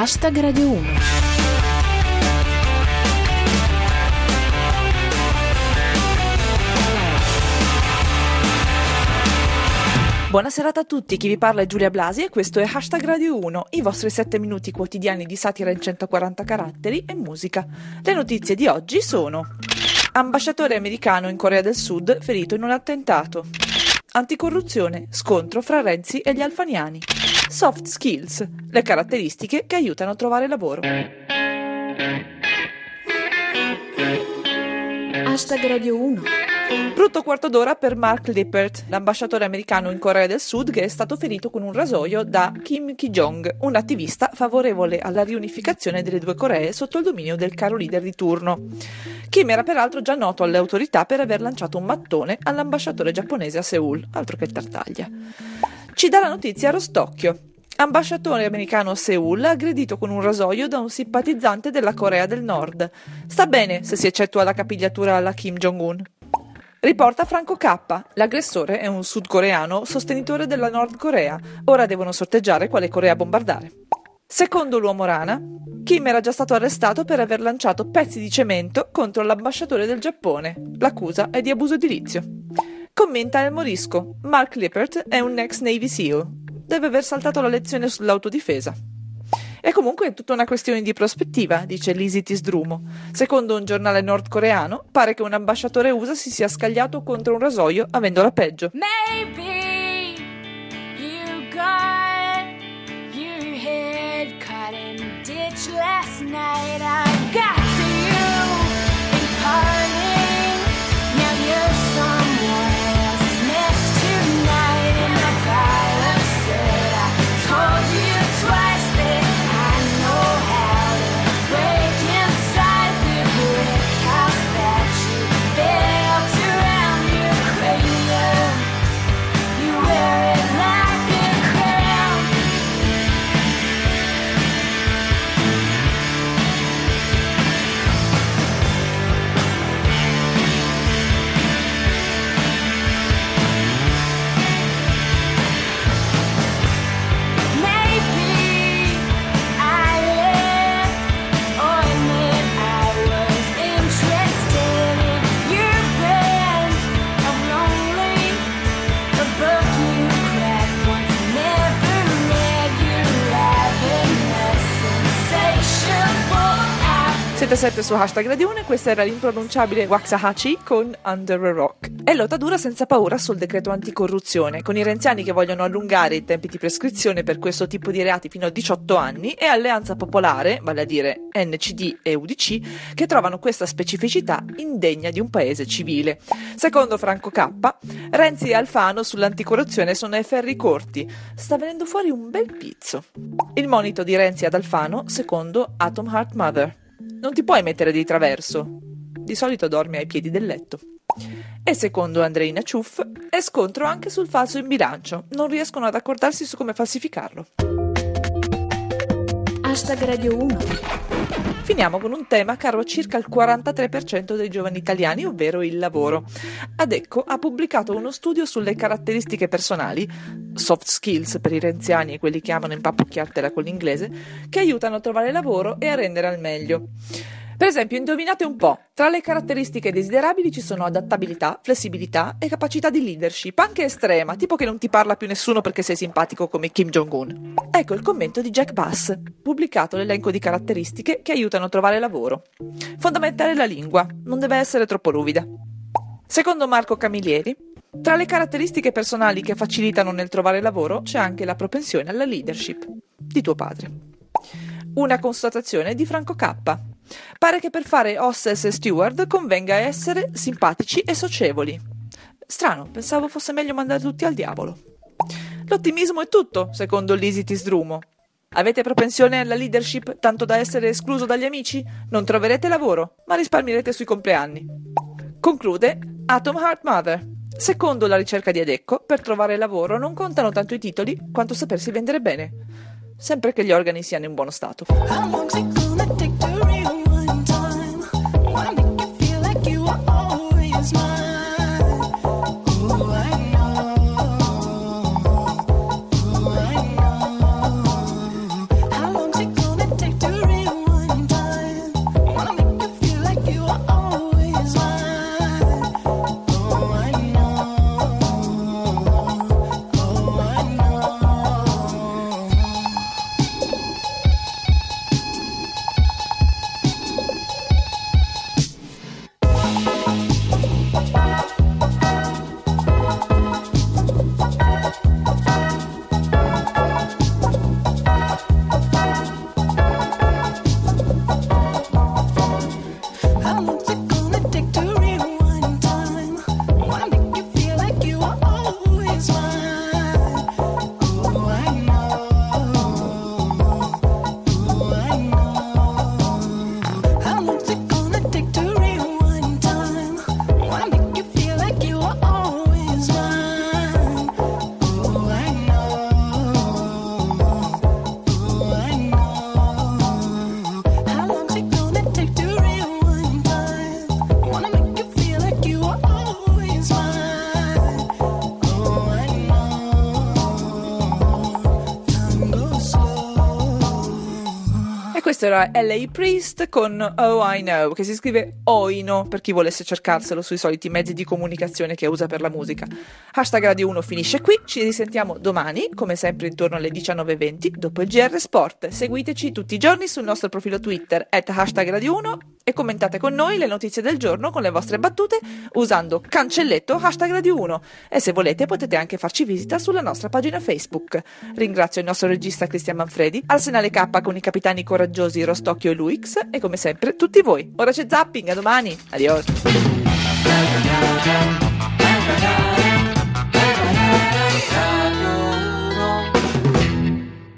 Hashtag Radio 1. Buona serata a tutti, chi vi parla è Giulia Blasi e questo è Hashtag Radio 1, i vostri 7 minuti quotidiani di satira in 140 caratteri e musica. Le notizie di oggi sono Ambasciatore americano in Corea del Sud ferito in un attentato Anticorruzione, scontro fra Renzi e gli alfaniani Soft skills, le caratteristiche che aiutano a trovare lavoro. Hashtag Radio 1. Brutto quarto d'ora per Mark Lippert, l'ambasciatore americano in Corea del Sud che è stato ferito con un rasoio da Kim Ki-jong, un attivista favorevole alla riunificazione delle due Coree sotto il dominio del caro leader di turno. Kim era peraltro già noto alle autorità per aver lanciato un mattone all'ambasciatore giapponese a Seoul, altro che tartaglia. Ci dà la notizia Rostocchio. Ambasciatore americano a Seoul aggredito con un rasoio da un simpatizzante della Corea del Nord. Sta bene se si eccettua la capigliatura alla Kim Jong-un. Riporta Franco K. L'aggressore è un sudcoreano sostenitore della Nord Corea. Ora devono sorteggiare quale Corea bombardare. Secondo l'uomo rana, Kim era già stato arrestato per aver lanciato pezzi di cemento contro l'ambasciatore del Giappone. L'accusa è di abuso edilizio. Commenta El Morisco. Mark Lippert è un ex Navy SEAL. Deve aver saltato la lezione sull'autodifesa. È comunque tutta una questione di prospettiva, dice Lisi Tisdrumo. Secondo un giornale nordcoreano, pare che un ambasciatore USA si sia scagliato contro un rasoio avendola peggio. Maybe you got your head caught in a ditch last night. Siete sempre su hashtag Radio 1 e questa era l'impronunciabile Waxahachie con Under a Rock. È lotta dura senza paura sul decreto anticorruzione, con i renziani che vogliono allungare i tempi di prescrizione per questo tipo di reati fino a 18 anni e Alleanza Popolare, vale a dire NCD e UDC, che trovano questa specificità indegna di un paese civile. Secondo Franco K, Renzi e Alfano sull'anticorruzione sono ai ferri corti. Sta venendo fuori un bel pizzo. Il monito di Renzi ad Alfano, secondo Atom Heart Mother. Non ti puoi mettere di traverso. Di solito dormi ai piedi del letto. E secondo Andreina Ciuff è scontro anche sul falso in bilancio. Non riescono ad accordarsi su come falsificarlo. Hashtag Radio 1. Finiamo con un tema caro a circa il 43% dei giovani italiani, ovvero il lavoro. Adecco ha pubblicato uno studio sulle caratteristiche personali, soft skills per i renziani e quelli che amano impappucchiartela con l'inglese, che aiutano a trovare lavoro e a rendere al meglio. Per esempio, indovinate un po', tra le caratteristiche desiderabili ci sono adattabilità, flessibilità e capacità di leadership, anche estrema, tipo che non ti parla più nessuno perché sei simpatico come Kim Jong-un. Ecco il commento di Jack Bass, pubblicato l'elenco di caratteristiche che aiutano a trovare lavoro. Fondamentale la lingua, non deve essere troppo ruvida. Secondo Marco Camilleri, tra le caratteristiche personali che facilitano nel trovare lavoro c'è anche la propensione alla leadership di tuo padre. Una constatazione di Franco K. Pare che per fare hostess e steward convenga essere simpatici e socievoli. Strano, pensavo fosse meglio mandare tutti al diavolo. L'ottimismo è tutto, secondo Lisi Tisdrumo. Avete propensione alla leadership tanto da essere escluso dagli amici? Non troverete lavoro, ma risparmierete sui compleanni. Conclude Atom Heart Mother. Secondo la ricerca di Adecco, per trovare lavoro non contano tanto i titoli quanto sapersi vendere bene, sempre che gli organi siano in buono stato. Questo era LA Priest con Oh I Know, che si scrive Oino per chi volesse cercarselo sui soliti mezzi di comunicazione che usa per la musica. Hashtag Radio 1 finisce qui, ci risentiamo domani, come sempre intorno alle 19.20, dopo il GR Sport. Seguiteci tutti i giorni sul nostro profilo Twitter, at hashtag Radio 1, e commentate con noi le notizie del giorno con le vostre battute usando cancelletto hashtag Radio 1. E se volete potete anche farci visita sulla nostra pagina Facebook. Ringrazio il nostro regista Cristian Manfredi, Arsenale K con i capitani coraggiosi Rostocchio e Luix e come sempre tutti voi. Ora c'è zapping, a domani. Adios.